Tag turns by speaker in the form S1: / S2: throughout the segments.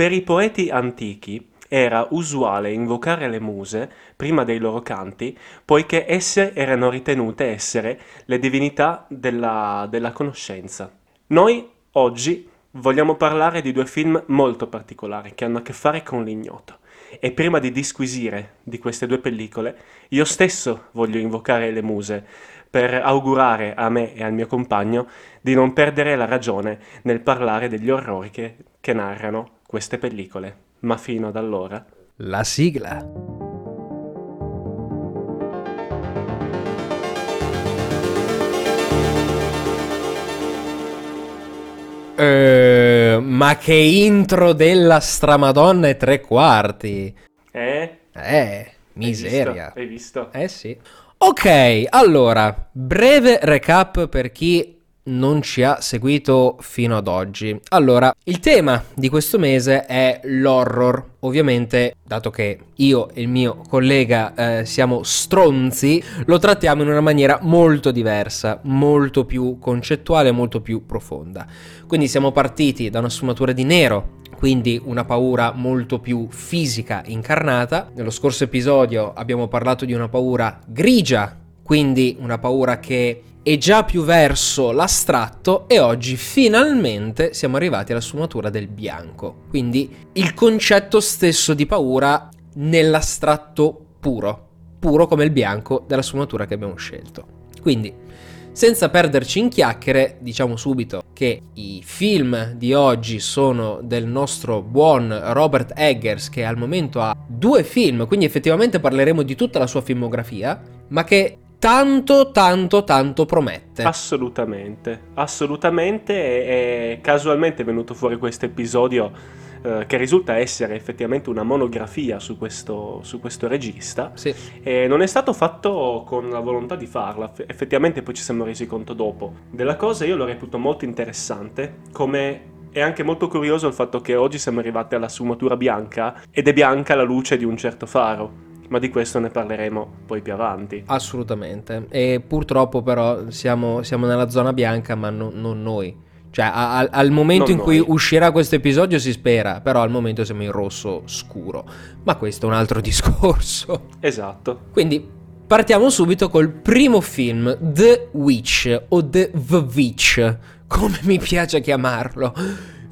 S1: Per i poeti antichi era usuale invocare le muse prima dei loro canti, poiché esse erano ritenute essere le divinità della, della conoscenza. Noi oggi vogliamo parlare di due film molto particolari che hanno a che fare con l'ignoto. E prima di disquisire di queste due pellicole, io stesso voglio invocare le muse per augurare a me e al mio compagno di non perdere la ragione nel parlare degli orrori che, che narrano queste pellicole ma fino ad allora.
S2: La sigla. Eh, ma che intro della stramadonna e tre quarti.
S1: Eh?
S2: Eh, miseria.
S1: Hai visto? Hai visto?
S2: Eh sì. Ok, allora, breve recap per chi non ci ha seguito fino ad oggi. Allora, il tema di questo mese è l'horror. Ovviamente, dato che io e il mio collega eh, siamo stronzi, lo trattiamo in una maniera molto diversa, molto più concettuale, molto più profonda. Quindi siamo partiti da una sfumatura di nero, quindi una paura molto più fisica incarnata. Nello scorso episodio abbiamo parlato di una paura grigia, quindi una paura che e già più verso l'astratto e oggi finalmente siamo arrivati alla sfumatura del bianco. Quindi il concetto stesso di paura nell'astratto puro, puro come il bianco della sfumatura che abbiamo scelto. Quindi, senza perderci in chiacchiere, diciamo subito che i film di oggi sono del nostro buon Robert Eggers che al momento ha due film, quindi effettivamente parleremo di tutta la sua filmografia, ma che tanto, tanto, tanto promette.
S1: Assolutamente, assolutamente. E, e casualmente è venuto fuori questo episodio eh, che risulta essere effettivamente una monografia su questo, su questo regista.
S2: Sì.
S1: E non è stato fatto con la volontà di farla, effettivamente poi ci siamo resi conto dopo. Della cosa io lo reputo molto interessante, come è anche molto curioso il fatto che oggi siamo arrivati alla sfumatura bianca ed è bianca la luce di un certo faro ma di questo ne parleremo poi più avanti.
S2: Assolutamente, e purtroppo però siamo, siamo nella zona bianca, ma no, non noi. Cioè, a, a, al momento non in noi. cui uscirà questo episodio si spera, però al momento siamo in rosso scuro. Ma questo è un altro discorso.
S1: Esatto.
S2: Quindi partiamo subito col primo film, The Witch o The The Witch, come mi piace chiamarlo.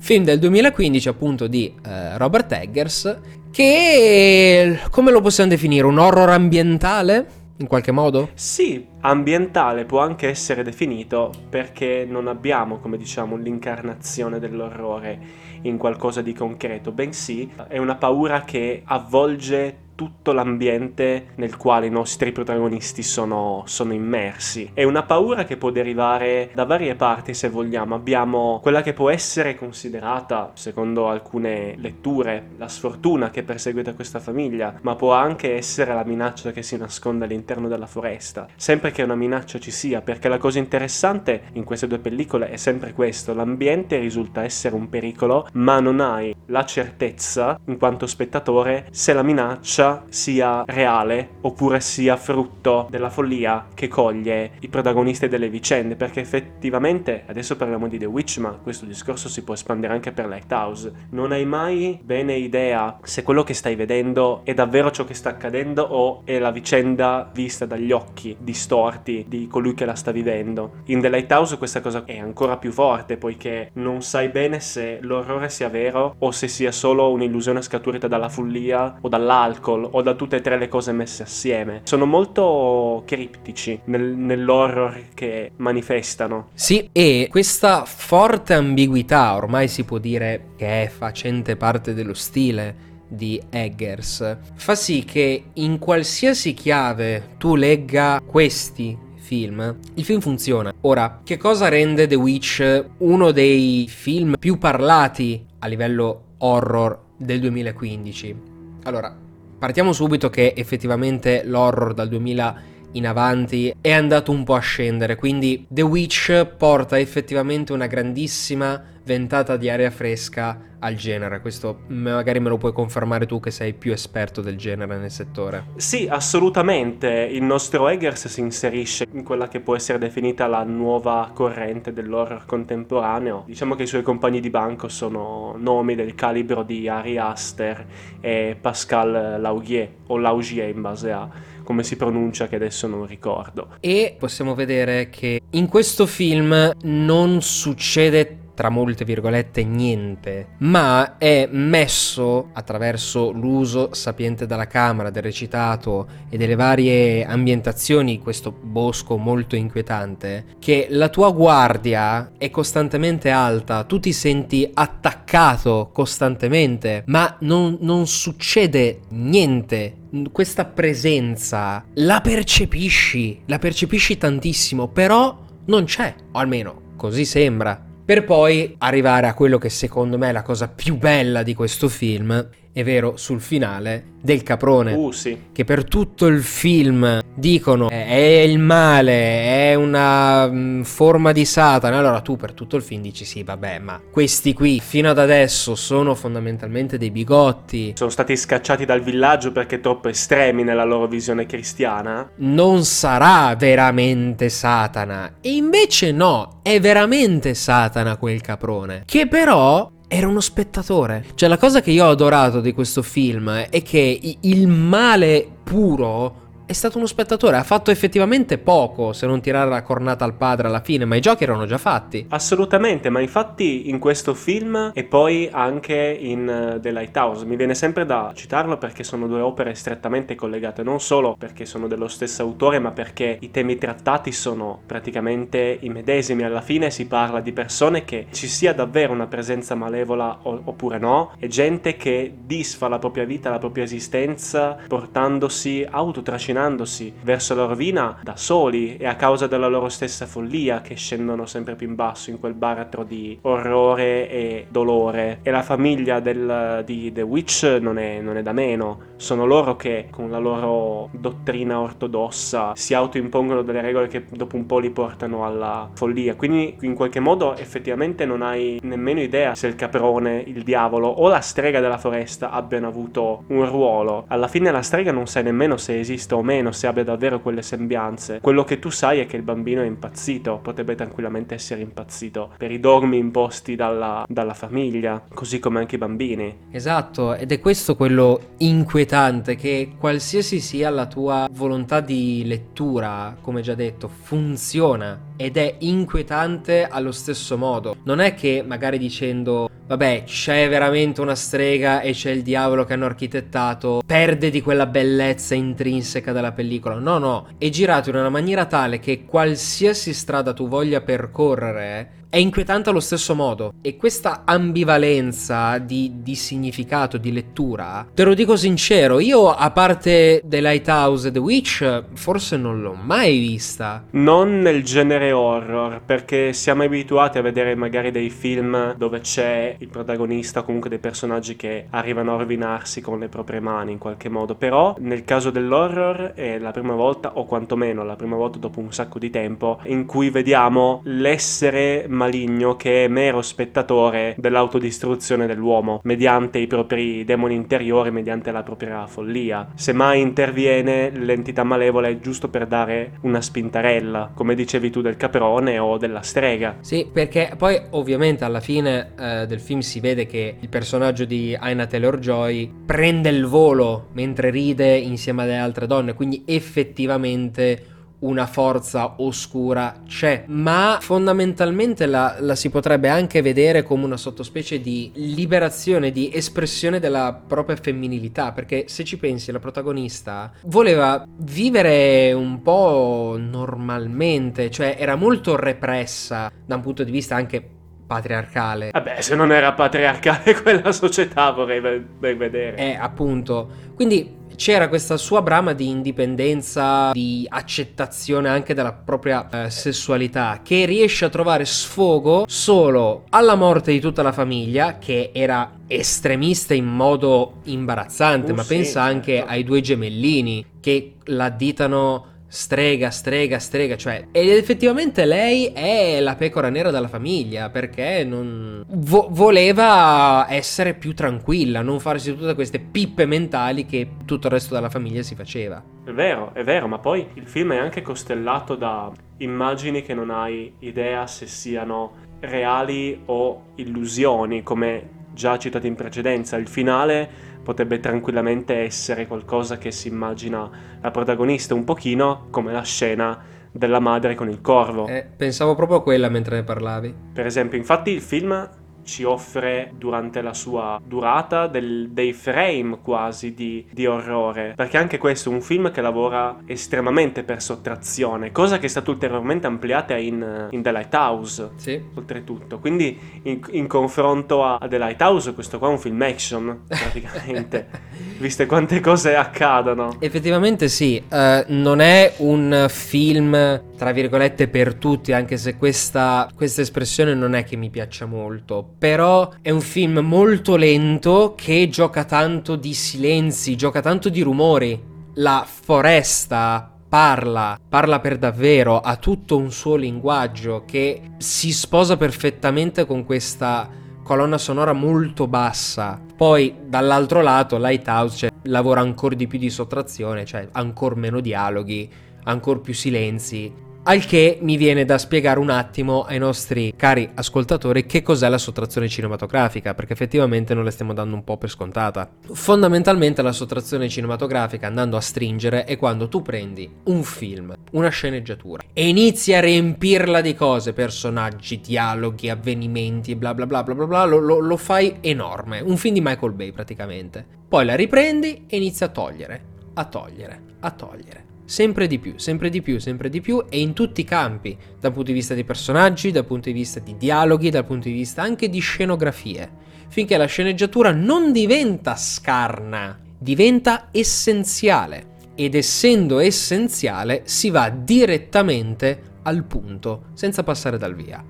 S2: Film del 2015 appunto di eh, Robert Eggers che come lo possiamo definire? Un horror ambientale? In qualche modo?
S1: Sì, ambientale può anche essere definito perché non abbiamo, come diciamo, l'incarnazione dell'orrore in qualcosa di concreto, bensì è una paura che avvolge tutto l'ambiente nel quale i nostri protagonisti sono, sono, immersi. È una paura che può derivare da varie parti, se vogliamo. Abbiamo quella che può essere considerata, secondo alcune letture, la sfortuna che perseguita questa famiglia, ma può anche essere la minaccia che si nasconde all'interno della foresta. Sempre che una minaccia ci sia, perché la cosa interessante in queste due pellicole è sempre questo: l'ambiente risulta essere un pericolo, ma non hai la certezza, in quanto spettatore, se la minaccia sia reale oppure sia frutto della follia che coglie i protagonisti delle vicende, perché effettivamente, adesso parliamo di The Witch, ma questo discorso si può espandere anche per Lighthouse, non hai mai bene idea se quello che stai vedendo è davvero ciò che sta accadendo o è la vicenda vista dagli occhi distorti di colui che la sta vivendo. In The Lighthouse questa cosa è ancora più forte poiché non sai bene se l'orrore sia vero o se sia solo un'illusione scaturita dalla follia o dall'alcol Soul o da tutte e tre le cose messe assieme. Sono molto criptici nel, nell'horror che manifestano.
S2: Sì, e questa forte ambiguità ormai si può dire che è facente parte dello stile di Eggers fa sì che in qualsiasi chiave tu legga questi film, il film funziona. Ora, che cosa rende The Witch uno dei film più parlati a livello horror del 2015? Allora, Partiamo subito che effettivamente l'horror dal 2015 in avanti è andato un po' a scendere, quindi The Witch porta effettivamente una grandissima ventata di aria fresca al genere. Questo magari me lo puoi confermare tu che sei più esperto del genere nel settore.
S1: Sì, assolutamente. Il nostro Eggers si inserisce in quella che può essere definita la nuova corrente dell'horror contemporaneo. Diciamo che i suoi compagni di banco sono nomi del calibro di Ari Aster e Pascal Laugier o Laugier in base a come si pronuncia che adesso non ricordo.
S2: E possiamo vedere che in questo film non succede tra molte virgolette niente, ma è messo attraverso l'uso sapiente della camera, del recitato e delle varie ambientazioni, questo bosco molto inquietante, che la tua guardia è costantemente alta, tu ti senti attaccato costantemente, ma non, non succede niente. Questa presenza la percepisci, la percepisci tantissimo, però non c'è, o almeno così sembra per poi arrivare a quello che secondo me è la cosa più bella di questo film, è vero, sul finale, del caprone.
S1: Uh, sì.
S2: Che per tutto il film dicono è il male, è una mm, forma di Satana. Allora tu per tutto il film dici sì, vabbè, ma questi qui fino ad adesso sono fondamentalmente dei bigotti.
S1: Sono stati scacciati dal villaggio perché troppo estremi nella loro visione cristiana.
S2: Non sarà veramente Satana. E invece no, è veramente Satana quel caprone. Che però era uno spettatore. Cioè, la cosa che io ho adorato di questo film è che il male puro è stato uno spettatore, ha fatto effettivamente poco se non tirare la cornata al padre alla fine, ma i giochi erano già fatti.
S1: Assolutamente, ma infatti in questo film e poi anche in uh, The Lighthouse mi viene sempre da citarlo perché sono due opere strettamente collegate, non solo perché sono dello stesso autore, ma perché i temi trattati sono praticamente i medesimi. Alla fine si parla di persone che ci sia davvero una presenza malevola oppure no, e gente che disfa la propria vita, la propria esistenza portandosi autotrascinando avvicinandosi verso la rovina da soli e a causa della loro stessa follia che scendono sempre più in basso in quel baratro di orrore e dolore. E la famiglia del, di The Witch non è, non è da meno, sono loro che con la loro dottrina ortodossa si autoimpongono delle regole che dopo un po' li portano alla follia. Quindi in qualche modo effettivamente non hai nemmeno idea se il caprone, il diavolo o la strega della foresta abbiano avuto un ruolo. Alla fine la strega non sai nemmeno se esiste o meno, se abbia davvero quelle sembianze. Quello che tu sai è che il bambino è impazzito, potrebbe tranquillamente essere impazzito per i dogmi imposti dalla, dalla famiglia, così come anche i bambini.
S2: Esatto, ed è questo quello inquietante, che qualsiasi sia la tua volontà di lettura, come già detto, funziona ed è inquietante allo stesso modo. Non è che magari dicendo vabbè, c'è veramente una strega e c'è il diavolo che hanno architettato, perde di quella bellezza intrinseca della pellicola. No, no, è girato in una maniera tale che qualsiasi strada tu voglia percorrere è inquietante allo stesso modo. E questa ambivalenza di, di, significato, di lettura, te lo dico sincero, io a parte The Lighthouse e The Witch, forse non l'ho mai vista.
S1: Non nel genere horror, perché siamo abituati a vedere magari dei film dove c'è il protagonista comunque dei personaggi che arrivano a rovinarsi con le proprie mani in qualche modo. Però nel caso dell'horror è la prima volta, o quantomeno la prima volta dopo un sacco di tempo, in cui vediamo l'essere maligno che è mero spettatore dell'autodistruzione dell'uomo, mediante i propri demoni interiori, mediante la propria follia. Se mai interviene l'entità malevola è giusto per dare una spintarella, come dicevi tu del caprone o della strega.
S2: Sì, perché poi ovviamente alla fine eh, del film si vede che il personaggio di Aina Taylor-Joy prende il volo mentre ride insieme alle altre donne, quindi effettivamente una forza oscura c'è, ma fondamentalmente la, la, si potrebbe anche vedere come una sottospecie di liberazione, di espressione della propria femminilità, perché se ci pensi la protagonista voleva vivere un po' normalmente, cioè era molto repressa da un punto di vista anche patriarcale.
S1: Vabbè, se non era patriarcale quella società vorrei vedere.
S2: Eh, appunto. Quindi c'era questa sua brama di indipendenza, di accettazione anche della propria eh, sessualità, che riesce a trovare sfogo solo alla morte di tutta la famiglia, che era estremista in modo imbarazzante, uh, ma sì, pensa anche certo. ai due gemellini che l'additano strega, strega, strega, cioè, ed effettivamente lei è la pecora nera della famiglia perché non vo- voleva essere più tranquilla, non farsi tutte queste pippe mentali che tutto il resto della famiglia si faceva.
S1: È vero, è vero, ma poi il film è anche costellato da immagini che non hai idea se siano reali o illusioni, come già citato in precedenza. Il finale potrebbe tranquillamente essere qualcosa che si immagina la protagonista, un pochino come la scena della madre con il corvo.
S2: Eh, pensavo proprio a quella mentre ne parlavi.
S1: Per esempio, infatti il film ci offre durante la sua durata del, dei frame quasi di, di, orrore. Perché anche questo è un film che lavora estremamente per sottrazione, cosa che è stata ulteriormente ampliata in, in The Lighthouse.
S2: Sì.
S1: Oltretutto. Quindi in, in confronto a, a, The Lighthouse, questo qua è un film action, praticamente. viste quante cose accadono.
S2: Effettivamente sì, uh, non è un film tra virgolette per tutti, anche se questa, questa espressione non è che mi piaccia molto però è un film molto lento che gioca tanto di silenzi, gioca tanto di rumori. La foresta parla, parla per davvero, ha tutto un suo linguaggio che si sposa perfettamente con questa colonna sonora molto bassa. Poi dall'altro lato Lighthouse cioè, lavora ancora di più di sottrazione, cioè ancora meno dialoghi, ancora più silenzi al che mi viene da spiegare un attimo ai nostri cari ascoltatori che cos'è la sottrazione cinematografica, perché effettivamente non la stiamo dando un po' per scontata. Fondamentalmente la sottrazione cinematografica, andando a stringere, è quando tu prendi un film, una sceneggiatura, e inizi a riempirla di cose, personaggi, dialoghi, avvenimenti, bla bla bla bla bla, bla lo, lo, lo fai enorme. Un film di Michael Bay praticamente. Poi la riprendi e inizi a togliere, a togliere, a togliere sempre di più, sempre di più, sempre di più e in tutti i campi, dal punto di vista dei personaggi, dal punto di vista di dialoghi, dal punto di vista anche di scenografie, finché la sceneggiatura non diventa scarna, diventa essenziale ed essendo essenziale si va direttamente al punto, senza passare dal via.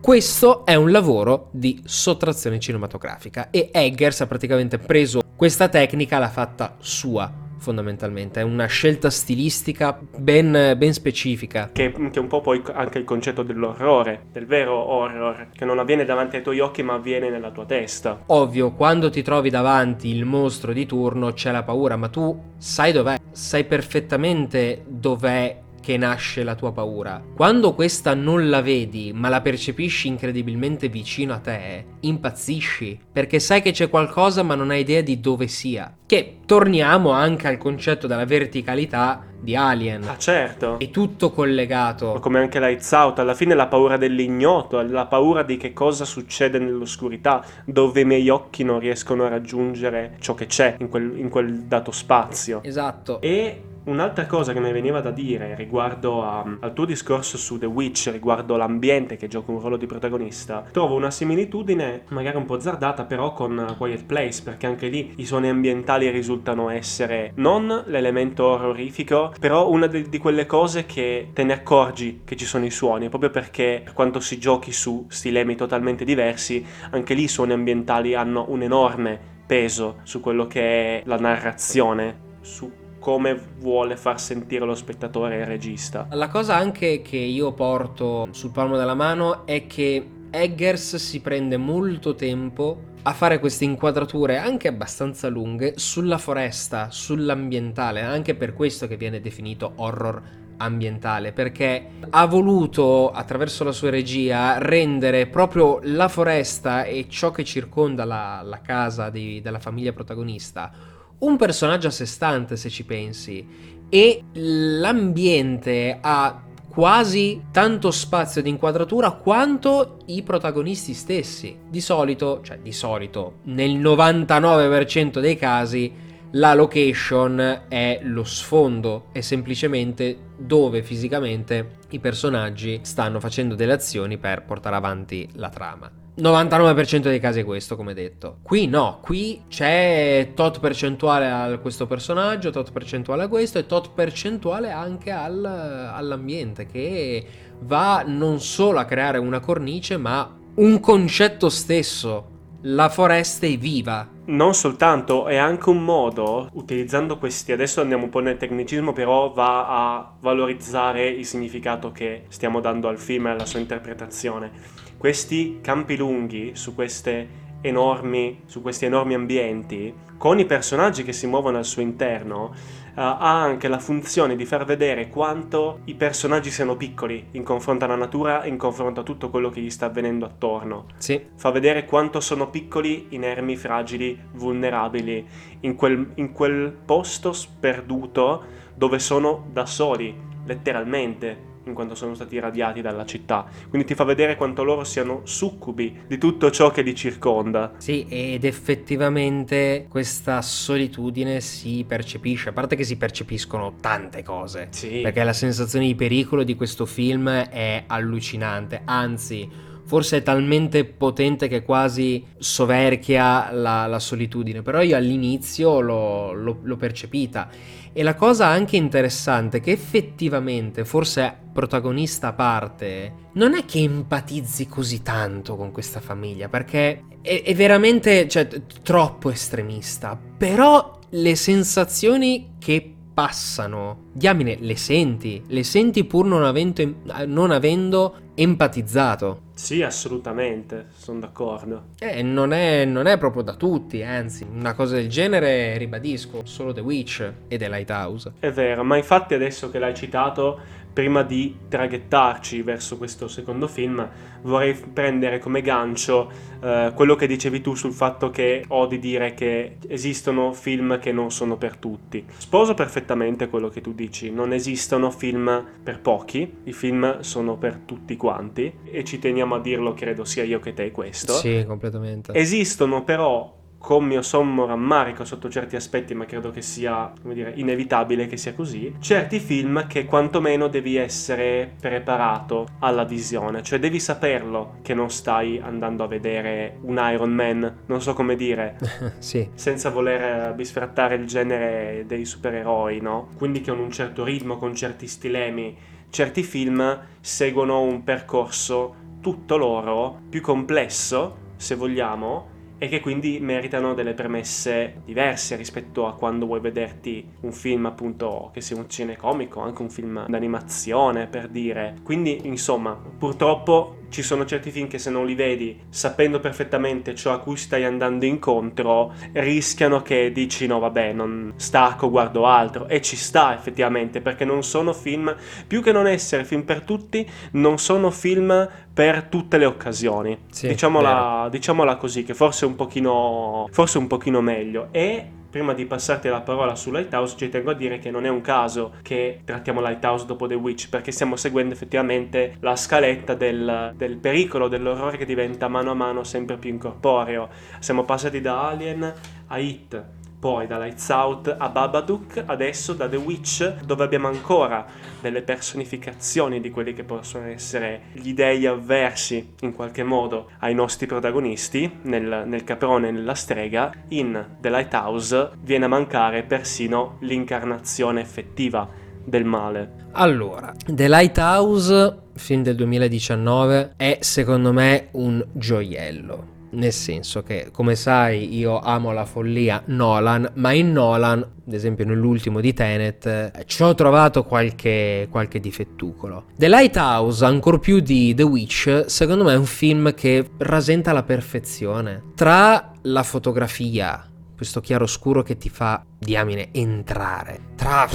S2: Questo è un lavoro di sottrazione cinematografica e Eggers ha praticamente preso questa tecnica l'ha fatta sua fondamentalmente, è una scelta stilistica ben, ben specifica.
S1: Che, che, un po' poi anche il concetto dell'orrore, del vero horror, che non avviene davanti ai tuoi occhi ma avviene nella tua testa.
S2: Ovvio, quando ti trovi davanti il mostro di turno c'è la paura, ma tu sai dov'è, sai perfettamente dov'è che nasce la tua paura. Quando questa non la vedi, ma la percepisci incredibilmente vicino a te, impazzisci, perché sai che c'è qualcosa ma non hai idea di dove sia. Che torniamo anche al concetto della verticalità di Alien.
S1: Ah, certo.
S2: È tutto collegato.
S1: Ma come anche Lights Out, alla fine la paura dell'ignoto, la paura di che cosa succede nell'oscurità, dove i miei occhi non riescono a raggiungere ciò che c'è in quel, in quel dato spazio.
S2: Esatto.
S1: E Un'altra cosa che mi veniva da dire riguardo a, al tuo discorso su The Witch, riguardo l'ambiente che gioca un ruolo di protagonista, trovo una similitudine magari un po' zardata però con Quiet Place, perché anche lì i suoni ambientali risultano essere non l'elemento orrorifico, però una di, di quelle cose che te ne accorgi che ci sono i suoni, proprio perché per quanto si giochi su stilemi totalmente diversi, anche lì i suoni ambientali hanno un enorme peso su quello che è la narrazione, su come vuole far sentire lo spettatore e il regista.
S2: La cosa anche che io porto sul palmo della mano è che Eggers si prende molto tempo a fare queste inquadrature anche abbastanza lunghe sulla foresta, sull'ambientale, anche per questo che viene definito horror ambientale, perché ha voluto attraverso la sua regia rendere proprio la foresta e ciò che circonda la, la casa di, della famiglia protagonista un personaggio a sé stante se ci pensi e l'ambiente ha quasi tanto spazio di inquadratura quanto i protagonisti stessi. Di solito, cioè di solito, nel 99% dei casi la location è lo sfondo, è semplicemente dove fisicamente i personaggi stanno facendo delle azioni per portare avanti la trama. 99% dei casi è questo, come detto. Qui no, qui c'è tot percentuale a questo personaggio, tot percentuale a questo e tot percentuale anche al, all'ambiente che va non solo a creare una cornice, ma un concetto stesso. La foresta è viva.
S1: Non soltanto, è anche un modo, utilizzando questi, adesso andiamo un po' nel tecnicismo, però va a valorizzare il significato che stiamo dando al film e alla sua interpretazione. Questi campi lunghi su queste enormi, su questi enormi ambienti, con i personaggi che si muovono al suo interno, uh, ha anche la funzione di far vedere quanto i personaggi siano piccoli in confronto alla natura, in confronto a tutto quello che gli sta avvenendo attorno.
S2: Sì.
S1: Fa vedere quanto sono piccoli, inermi, fragili, vulnerabili, in quel, in quel posto sperduto dove sono da soli, letteralmente in quanto sono stati radiati dalla città. Quindi ti fa vedere quanto loro siano succubi di tutto ciò che li circonda.
S2: Sì, ed effettivamente questa solitudine si percepisce, a parte che si percepiscono tante cose.
S1: Sì.
S2: Perché la sensazione di pericolo di questo film è allucinante, anzi forse è talmente potente che quasi soverchia la, la solitudine, però io all'inizio l'ho, l'ho, l'ho percepita. E la cosa anche interessante è che effettivamente, forse protagonista a parte, non è che empatizzi così tanto con questa famiglia, perché è, è veramente, cioè, troppo estremista. Però le sensazioni che passano, diamine, le senti, le senti pur non avendo, non avendo empatizzato.
S1: Sì, assolutamente, sono d'accordo.
S2: Eh, non è, non è proprio da tutti, anzi, una cosa del genere, ribadisco, solo The Witch e The Lighthouse.
S1: È vero, ma infatti adesso che l'hai citato, prima di traghettarci verso questo secondo film, vorrei prendere come gancio eh, quello che dicevi tu sul fatto che odi dire che esistono film che non sono per tutti. Sposo perfettamente quello che tu dici, non esistono film per pochi, i film sono per tutti quanti e ci teniamo a dirlo, credo sia io che te questo.
S2: Sì, completamente.
S1: Esistono però con mio sommo rammarico sotto certi aspetti, ma credo che sia, come dire, inevitabile che sia così, certi film che quantomeno devi essere preparato alla visione, cioè devi saperlo che non stai andando a vedere un Iron Man, non so come dire,
S2: sì.
S1: senza voler bisfrattare il genere dei supereroi, no? Quindi che hanno un certo ritmo, con certi stilemi. Certi film seguono un percorso tutto loro più complesso, se vogliamo, e che quindi meritano delle premesse diverse rispetto a quando vuoi vederti un film appunto che sia un cinecomico, anche un film d'animazione per dire. Quindi insomma, purtroppo ci sono certi film che se non li vedi sapendo perfettamente ciò a cui stai andando incontro, rischiano che dici no vabbè, non stacco, guardo altro e ci sta effettivamente perché non sono film, più che non essere film per tutti, non sono film per tutte le occasioni.
S2: Sì,
S1: diciamola, diciamola così, che forse un pochino, forse un pochino meglio. E prima di passarti la parola su Lighthouse, ci tengo a dire che non è un caso che trattiamo Lighthouse dopo The Witch, perché stiamo seguendo effettivamente la scaletta del, del pericolo, dell'orrore che diventa mano a mano sempre più incorporeo. Siamo passati da Alien a It, poi da Lights Out a Babadook, adesso da The Witch, dove abbiamo ancora delle personificazioni di quelli che possono essere gli dei avversi in qualche modo ai nostri protagonisti, nel, nel caprone e nella strega, in The Lighthouse viene a mancare persino l'incarnazione effettiva del male.
S2: Allora, The Lighthouse, film del 2019, è secondo me un gioiello nel senso che, come sai, io amo la follia Nolan, ma in Nolan, ad esempio nell'ultimo di Tenet, eh, ci ho trovato qualche, qualche difettucolo. The Lighthouse, ancor più di The Witch, secondo me è un film che rasenta la perfezione. Tra la fotografia, questo chiaroscuro che ti fa, diamine, entrare, tra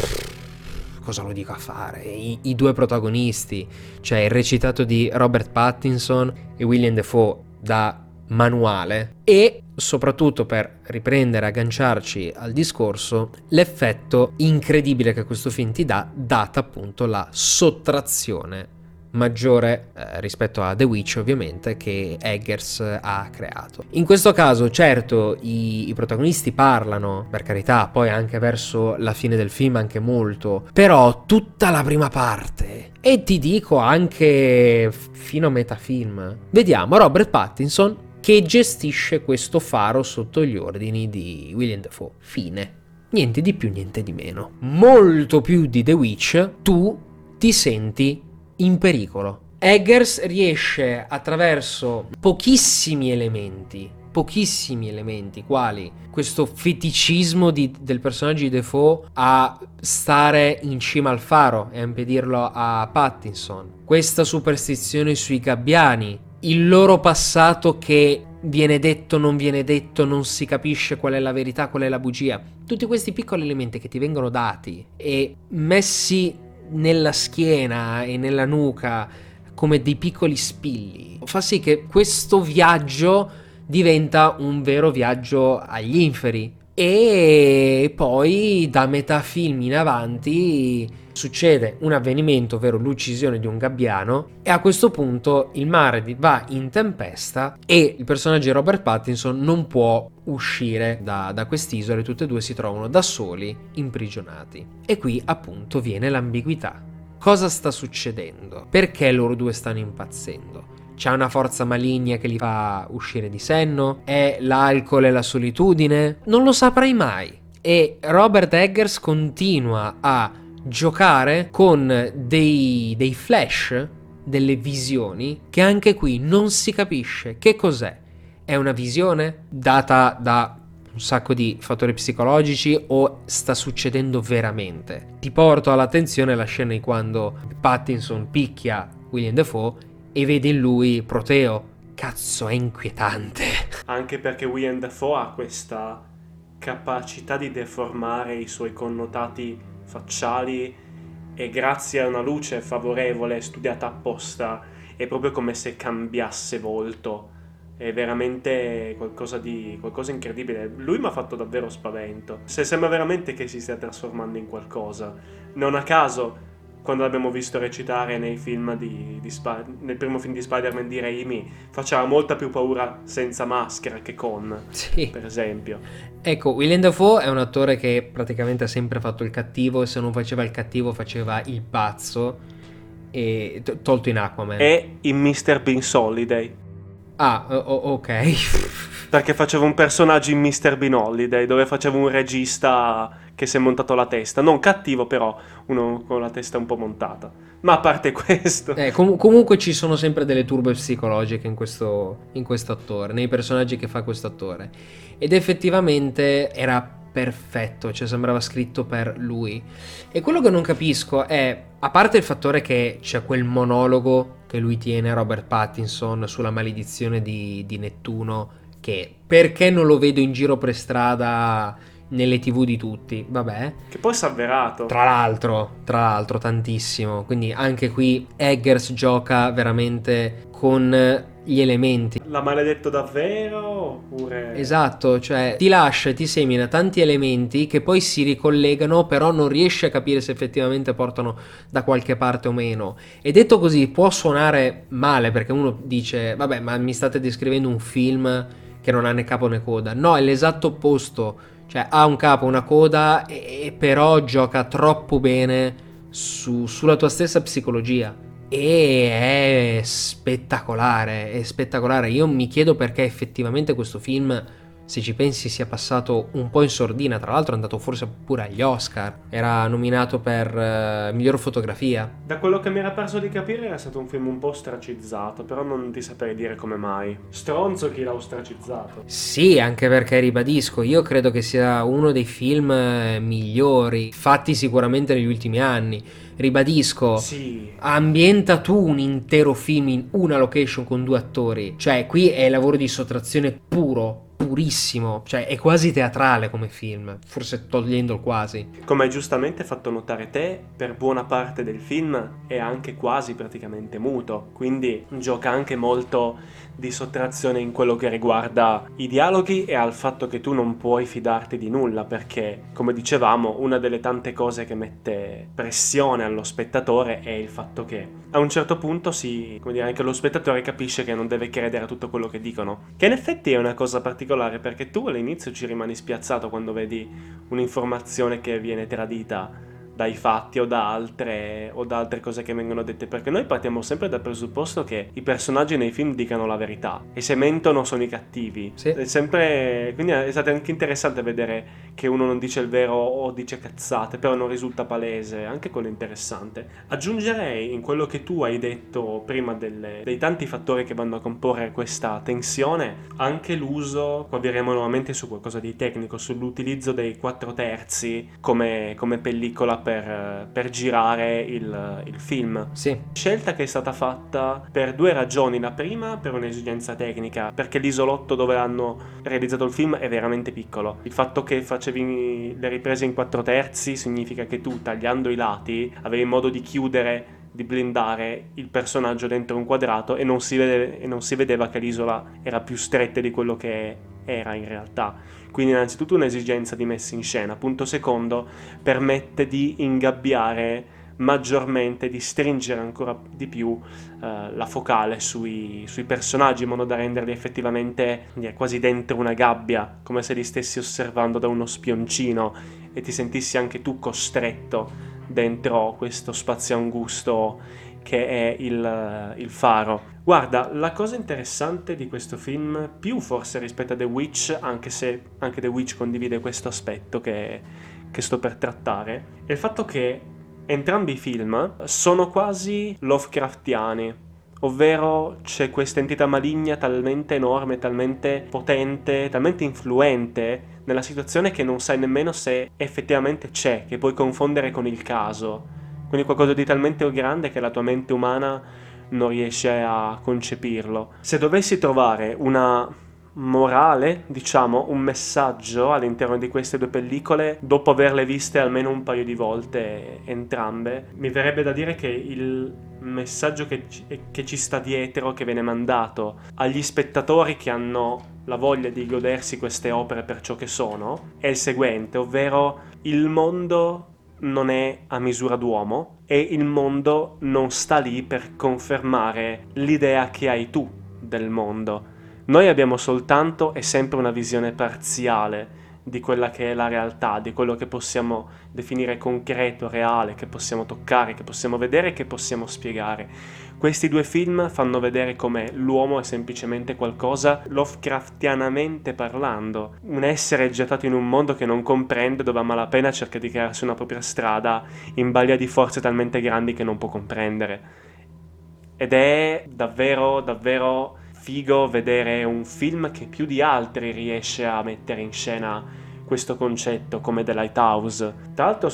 S2: cosa lo dico a fare? I, I, due protagonisti, cioè il recitato di Robert Pattinson e William Defoe da manuale e soprattutto per riprendere, agganciarci al discorso, l'effetto incredibile che questo film ti dà, data appunto la sottrazione maggiore eh, rispetto a The Witch ovviamente che Eggers ha creato. In questo caso certo i, i, protagonisti parlano per carità poi anche verso la fine del film anche molto però tutta la prima parte e ti dico anche fino a metà film vediamo Robert Pattinson che gestisce questo faro sotto gli ordini di William Dafoe. Fine. Niente di più, niente di meno. Molto più di The Witch, tu ti senti in pericolo. Eggers riesce attraverso pochissimi elementi pochissimi elementi, quali questo feticismo di, del personaggio di Defoe a stare in cima al faro e a impedirlo a Pattinson, questa superstizione sui gabbiani, il loro passato che viene detto, non viene detto, non si capisce qual è la verità, qual è la bugia. Tutti questi piccoli elementi che ti vengono dati e messi nella schiena e nella nuca come dei piccoli spilli fa sì che questo viaggio diventa un vero viaggio agli inferi e poi da metà film in avanti succede un avvenimento, ovvero l'uccisione di un gabbiano, e a questo punto il mare va in tempesta e il personaggio di Robert Pattinson non può uscire da, da quest'isola e tutte e due si trovano da soli, imprigionati. E qui appunto viene l'ambiguità. Cosa sta succedendo? Perché loro due stanno impazzendo? C'è una forza maligna che li fa uscire di senno? È l'alcol e la solitudine? Non lo saprai mai. E Robert Eggers continua a giocare con dei, dei flash, delle visioni, che anche qui non si capisce che cos'è. È una visione data da un sacco di fattori psicologici o sta succedendo veramente. Ti porto all'attenzione la scena di quando Pattinson picchia William Defoe e vede in lui Proteo. Cazzo, è inquietante.
S1: Anche perché William Dafoe ha questa capacità di deformare i suoi connotati facciali e grazie a una luce favorevole studiata apposta è proprio come se cambiasse volto. È veramente qualcosa di qualcosa incredibile. Lui mi ha fatto davvero spavento. Se sembra veramente che si stia trasformando in qualcosa. Non a caso quando l'abbiamo visto recitare nei film di, di Sp- nel primo film di Spider-Man di Raimi, faceva molta più paura senza maschera che con, sì. per esempio.
S2: Ecco, William Dafoe è un attore che praticamente ha sempre fatto il cattivo e se non faceva il cattivo faceva il pazzo, e, tolto in Aquaman.
S1: E in Mr. Bean Holiday.
S2: Ah, o- ok.
S1: Perché faceva un personaggio in Mr. Bean Holiday, dove faceva un regista che si è montato la testa. Non cattivo, però, uno con la testa un po' montata. Ma a parte questo...
S2: Eh, com- comunque ci sono sempre delle turbe psicologiche in questo, attore, nei personaggi che fa questo attore. Ed effettivamente era perfetto, cioè sembrava scritto per lui. E quello che non capisco è, a parte il fattore che c'è quel monologo che lui tiene a Robert Pattinson sulla maledizione di, di Nettuno, che perché non lo vedo in giro per strada nelle tv di tutti, vabbè.
S1: Che poi si è avverato.
S2: Tra l'altro, tra l'altro, tantissimo. Quindi anche qui Eggers gioca veramente con gli elementi.
S1: L'ha maledetto davvero? Oppure...
S2: Esatto, cioè ti lascia e ti semina tanti elementi che poi si ricollegano, però non riesci a capire se effettivamente portano da qualche parte o meno. E detto così può suonare male perché uno dice, vabbè, ma mi state descrivendo un film che non ha né capo né coda. No, è l'esatto opposto cioè ha un capo, una coda, e, però gioca troppo bene su, sulla tua stessa psicologia. E è spettacolare, è spettacolare. Io mi chiedo perché effettivamente questo film se ci pensi sia passato un po' in sordina, tra l'altro è andato forse pure agli Oscar, era nominato per uh, miglior fotografia.
S1: Da quello che mi era perso di capire era stato un film un po' stracizzato, però non ti saprei dire come mai. Stronzo chi l'ha ostracizzato.
S2: Sì, anche perché ribadisco, io credo che sia uno dei film eh, migliori, fatti sicuramente negli ultimi anni. Ribadisco,
S1: sì.
S2: ambienta tu un intero film in una location con due attori, cioè qui è lavoro di sottrazione puro, purissimo, cioè è quasi teatrale come film, forse togliendo il quasi.
S1: Come hai giustamente fatto notare te, per buona parte del film è anche quasi praticamente muto, quindi gioca anche molto di sottrazione in quello che riguarda i dialoghi e al fatto che tu non puoi fidarti di nulla perché, come dicevamo, una delle tante cose che mette pressione allo spettatore è il fatto che a un certo punto si, come dire, anche lo spettatore capisce che non deve credere a tutto quello che dicono, che in effetti è una cosa particolare perché tu all'inizio ci rimani spiazzato quando vedi un'informazione che viene tradita dai fatti o da, altre, o da altre cose che vengono dette, perché noi partiamo sempre dal presupposto che i personaggi nei film dicano la verità e se mentono sono i cattivi.
S2: Sì.
S1: È sempre, quindi è stato anche interessante vedere che uno non dice il vero o dice cazzate, però non risulta palese, anche quello interessante. Aggiungerei in quello che tu hai detto prima delle, dei tanti fattori che vanno a comporre questa tensione, anche l'uso, qua verremo nuovamente su qualcosa di tecnico, sull'utilizzo dei 4 terzi come, come pellicola per, per girare il, il, film.
S2: Sì.
S1: Scelta che è stata fatta per due ragioni. La prima per un'esigenza tecnica, perché l'isolotto dove hanno realizzato il film è veramente piccolo. Il fatto che facevi le riprese in quattro terzi significa che tu tagliando i lati avevi modo di chiudere di blindare il personaggio dentro un quadrato e non, vede, e non si vedeva che l'isola era più stretta di quello che era in realtà. Quindi innanzitutto un'esigenza di messa in scena. Punto secondo, permette di ingabbiare maggiormente, di stringere ancora di più eh, la focale sui, sui, personaggi in modo da renderli effettivamente quasi dentro una gabbia, come se li stessi osservando da uno spioncino e ti sentissi anche tu costretto dentro questo spazio angusto che è il, il, faro. Guarda, la cosa interessante di questo film, più forse rispetto a The Witch, anche se anche The Witch condivide questo aspetto che, che sto per trattare, è il fatto che entrambi i film sono quasi Lovecraftiani. Ovvero c'è questa entità maligna talmente enorme, talmente potente, talmente influente nella situazione che non sai nemmeno se effettivamente c'è, che puoi confondere con il caso quindi qualcosa di talmente grande che la tua mente umana non riesce a concepirlo. Se dovessi trovare una morale, diciamo, un messaggio all'interno di queste due pellicole, dopo averle viste almeno un paio di volte entrambe, mi verrebbe da dire che il messaggio che ci, che ci sta dietro, che viene mandato agli spettatori che hanno la voglia di godersi queste opere per ciò che sono, è il seguente, ovvero il mondo non è a misura d'uomo e il mondo non sta lì per confermare l'idea che hai tu del mondo. Noi abbiamo soltanto e sempre una visione parziale di quella che è la realtà, di quello che possiamo definire concreto, reale, che possiamo toccare, che possiamo vedere, che possiamo spiegare. Questi due film fanno vedere come l'uomo è semplicemente qualcosa, Lovecraftianamente parlando, un essere gettato in un mondo che non comprende, dove a malapena cerca di crearsi una propria strada in balia di forze talmente grandi che non può comprendere. Ed è davvero, davvero figo vedere un film che più di altri riesce a mettere in scena questo concetto come The Lighthouse. Tra l'altro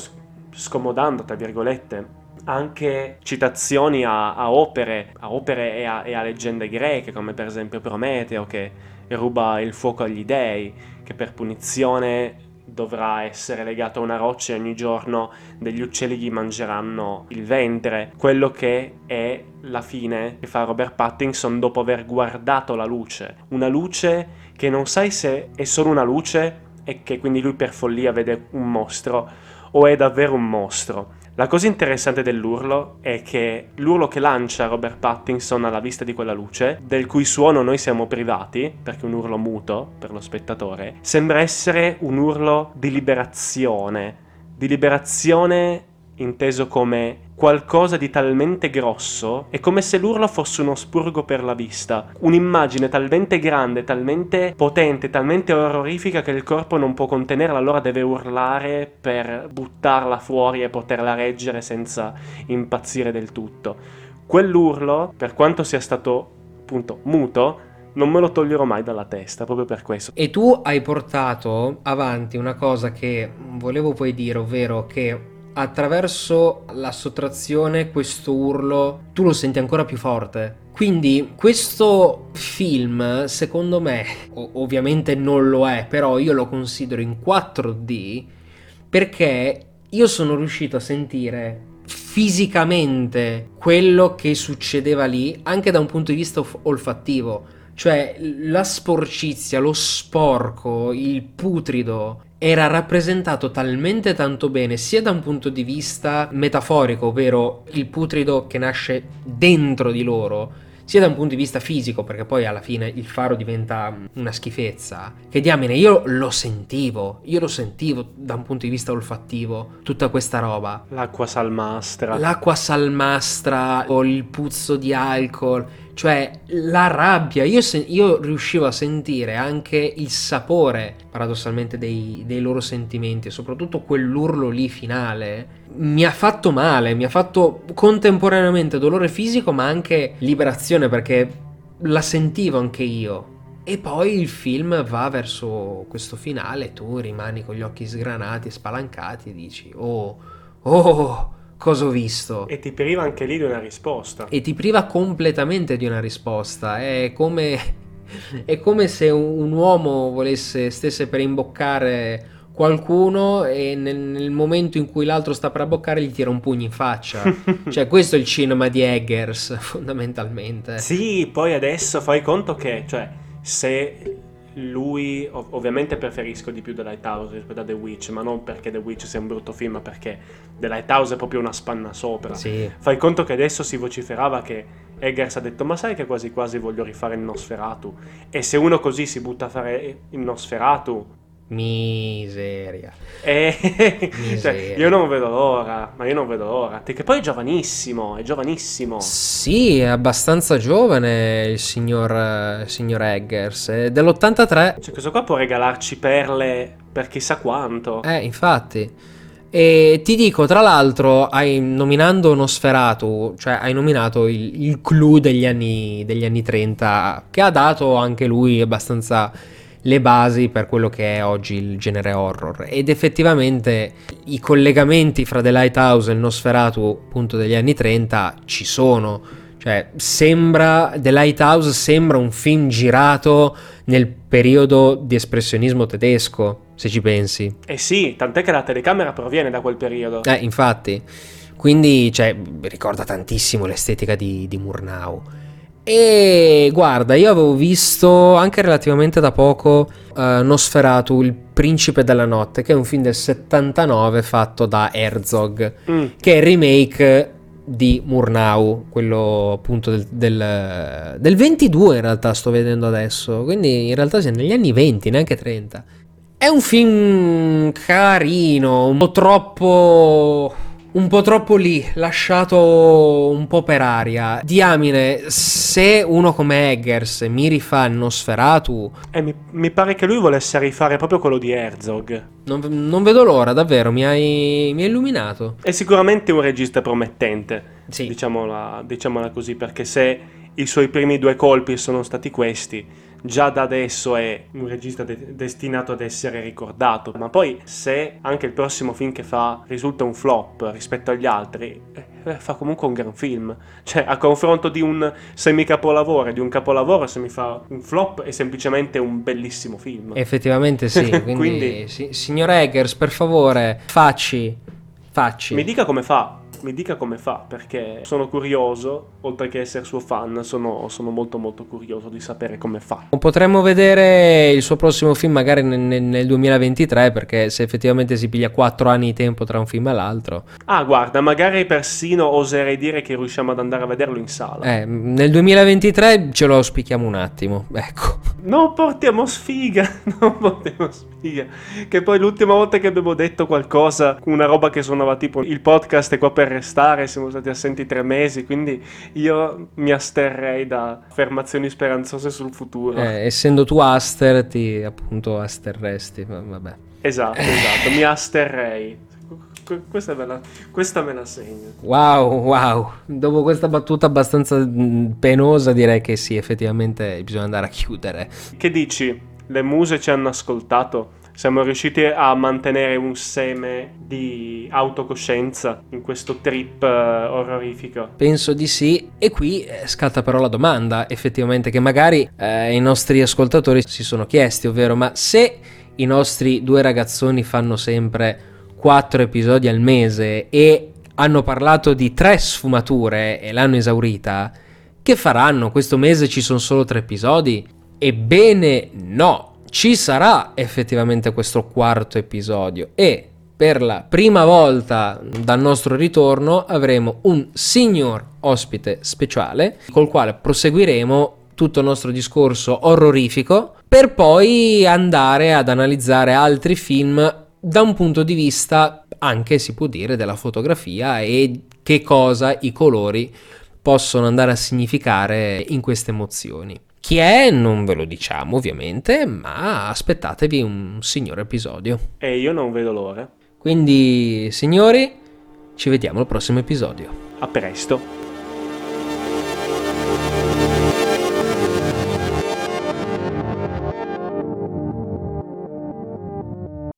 S1: scomodando, tra virgolette, anche citazioni a, a opere, a opere e a, e a leggende greche, come per esempio Prometeo che ruba il fuoco agli dei, che per punizione dovrà essere legato a una roccia e ogni giorno degli uccelli gli mangeranno il ventre. Quello che è la fine che fa Robert Pattinson dopo aver guardato la luce. Una luce che non sai se è solo una luce e che quindi lui per follia vede un mostro o è davvero un mostro. La cosa interessante dell'urlo è che l'urlo che lancia Robert Pattinson alla vista di quella luce, del cui suono noi siamo privati, perché è un urlo muto per lo spettatore, sembra essere un urlo di liberazione, di liberazione inteso come qualcosa di talmente grosso, è come se l'urlo fosse uno spurgo per la vista, un'immagine talmente grande, talmente potente, talmente orrorifica che il corpo non può contenerla, allora deve urlare per buttarla fuori e poterla reggere senza impazzire del tutto. Quell'urlo, per quanto sia stato appunto muto, non me lo toglierò mai dalla testa, proprio per questo.
S2: E tu hai portato avanti una cosa che volevo poi dire, ovvero che attraverso la sottrazione questo urlo tu lo senti ancora più forte. Quindi questo film, secondo me, ovviamente non lo è, però io lo considero in 4D perché io sono riuscito a sentire fisicamente quello che succedeva lì anche da un punto di vista olfattivo. Cioè la sporcizia, lo sporco, il putrido era rappresentato talmente tanto bene sia da un punto di vista metaforico, ovvero il putrido che nasce dentro di loro, sia da un punto di vista fisico, perché poi alla fine il faro diventa una schifezza, che diamine, io lo sentivo, io lo sentivo da un punto di vista olfattivo, tutta questa roba.
S1: L'acqua salmastra.
S2: L'acqua salmastra o il puzzo di alcol, cioè la rabbia, io, sen- io riuscivo a sentire anche il sapore, paradossalmente, dei, dei loro sentimenti, e soprattutto quell'urlo lì finale. Mi ha fatto male, mi ha fatto contemporaneamente dolore fisico, ma anche liberazione, perché la sentivo anche io. E poi il film va verso questo finale, tu rimani con gli occhi sgranati spalancati e dici, oh, oh, cosa ho visto.
S1: E ti priva anche lì di una risposta.
S2: E ti priva completamente di una risposta. È come, è come se un uomo volesse, stesse per imboccare qualcuno e nel, nel, momento in cui l'altro sta per abboccare gli tira un pugno in faccia. cioè questo è il cinema di Eggers fondamentalmente.
S1: Sì, poi adesso fai conto che, cioè, se lui ov- ovviamente preferisco di più The Lighthouse rispetto a The Witch, ma non perché The Witch sia un brutto film, ma perché The Lighthouse è proprio una spanna sopra.
S2: Sì.
S1: Fai conto che adesso si vociferava che Eggers ha detto ma sai che quasi quasi voglio rifare il Nosferatu e se uno così si butta a fare il Nosferatu
S2: Miseria.
S1: Eh,
S2: Miseria.
S1: cioè, io non vedo l'ora, ma io non vedo l'ora. Perché poi è giovanissimo, è giovanissimo.
S2: Sì, è abbastanza giovane il signor, il signor Eggers. È dell'83.
S1: Cioè, questo qua può regalarci perle per chissà quanto.
S2: Eh, infatti. E ti dico, tra l'altro, hai nominando Nosferatu, cioè hai nominato il, il clou degli anni, degli anni 30, che ha dato anche lui abbastanza le basi per quello che è oggi il genere horror. Ed effettivamente i collegamenti fra The Lighthouse e il Nosferatu appunto degli anni 30 ci sono. Cioè sembra The Lighthouse sembra un film girato nel periodo di espressionismo tedesco se ci pensi.
S1: Eh sì tant'è che la telecamera proviene da quel periodo.
S2: Eh infatti. Quindi cioè, ricorda tantissimo l'estetica di, di Murnau e guarda, io avevo visto anche relativamente da poco uh, Nosferatu, il principe della notte, che è un film del 79 fatto da Herzog, mm. che è il remake di Murnau, quello appunto del, del, del, 22 in realtà sto vedendo adesso, quindi in realtà siamo negli anni 20, neanche 30. È un film carino, un po' troppo un po' troppo lì, lasciato un po' per aria. Diamine, se uno come Eggers mi rifà Nosferatu...
S1: Eh, mi, mi, pare che lui volesse rifare proprio quello di Herzog.
S2: Non, non vedo l'ora, davvero, mi hai, mi hai, illuminato.
S1: È sicuramente un regista promettente,
S2: sì.
S1: diciamola, diciamola così, perché se i suoi primi due colpi sono stati questi già da adesso è un regista de- destinato ad essere ricordato, ma poi se anche il prossimo film che fa risulta un flop rispetto agli altri, eh, fa comunque un gran film. Cioè, a confronto di un semi-capolavoro e di un capolavoro, se mi fa un flop è semplicemente un bellissimo film.
S2: Effettivamente sì, quindi, quindi... Si- signor Eggers, per favore, facci, facci.
S1: Mi dica come fa mi dica come fa, perché sono curioso, oltre che essere suo fan, sono, sono molto molto curioso di sapere come fa.
S2: Potremmo vedere il suo prossimo film magari nel, nel 2023, perché se effettivamente si piglia 4 anni di tempo tra un film e l'altro.
S1: Ah, guarda, magari persino oserei dire che riusciamo ad andare a vederlo in sala.
S2: Eh, nel 2023 ce lo auspichiamo un attimo, ecco.
S1: Non portiamo sfiga, non portiamo sfiga. Che poi l'ultima volta che abbiamo detto qualcosa, una roba che suonava tipo il podcast è qua per restare, siamo stati assenti tre mesi, quindi io mi asterrei da affermazioni speranzose sul futuro.
S2: Eh, essendo tu aster, ti appunto asterresti, vabbè.
S1: Esatto, esatto, mi asterrei. Questa me, la, questa me la segno.
S2: Wow, wow. Dopo questa battuta abbastanza mm, penosa direi che sì, effettivamente bisogna andare a chiudere.
S1: Che dici? Le muse ci hanno ascoltato? Siamo riusciti a mantenere un seme di autocoscienza in questo trip uh, orrorifico?
S2: Penso di sì e qui eh, scatta però la domanda effettivamente che magari eh, i nostri ascoltatori si sono chiesti, ovvero ma se i nostri due ragazzoni fanno sempre quattro episodi al mese e hanno parlato di tre sfumature e l'hanno esaurita, che faranno? Questo mese ci sono solo tre episodi? Ebbene no, ci sarà effettivamente questo quarto episodio e per la prima volta dal nostro ritorno avremo un signor ospite speciale col quale proseguiremo tutto il nostro discorso orrorifico per poi andare ad analizzare altri film da un punto di vista anche si può dire della fotografia e che cosa i colori possono andare a significare in queste emozioni. Chi è non ve lo diciamo ovviamente, ma aspettatevi un signor episodio.
S1: E io non vedo l'ora.
S2: Quindi, signori, ci vediamo al prossimo episodio.
S1: A presto.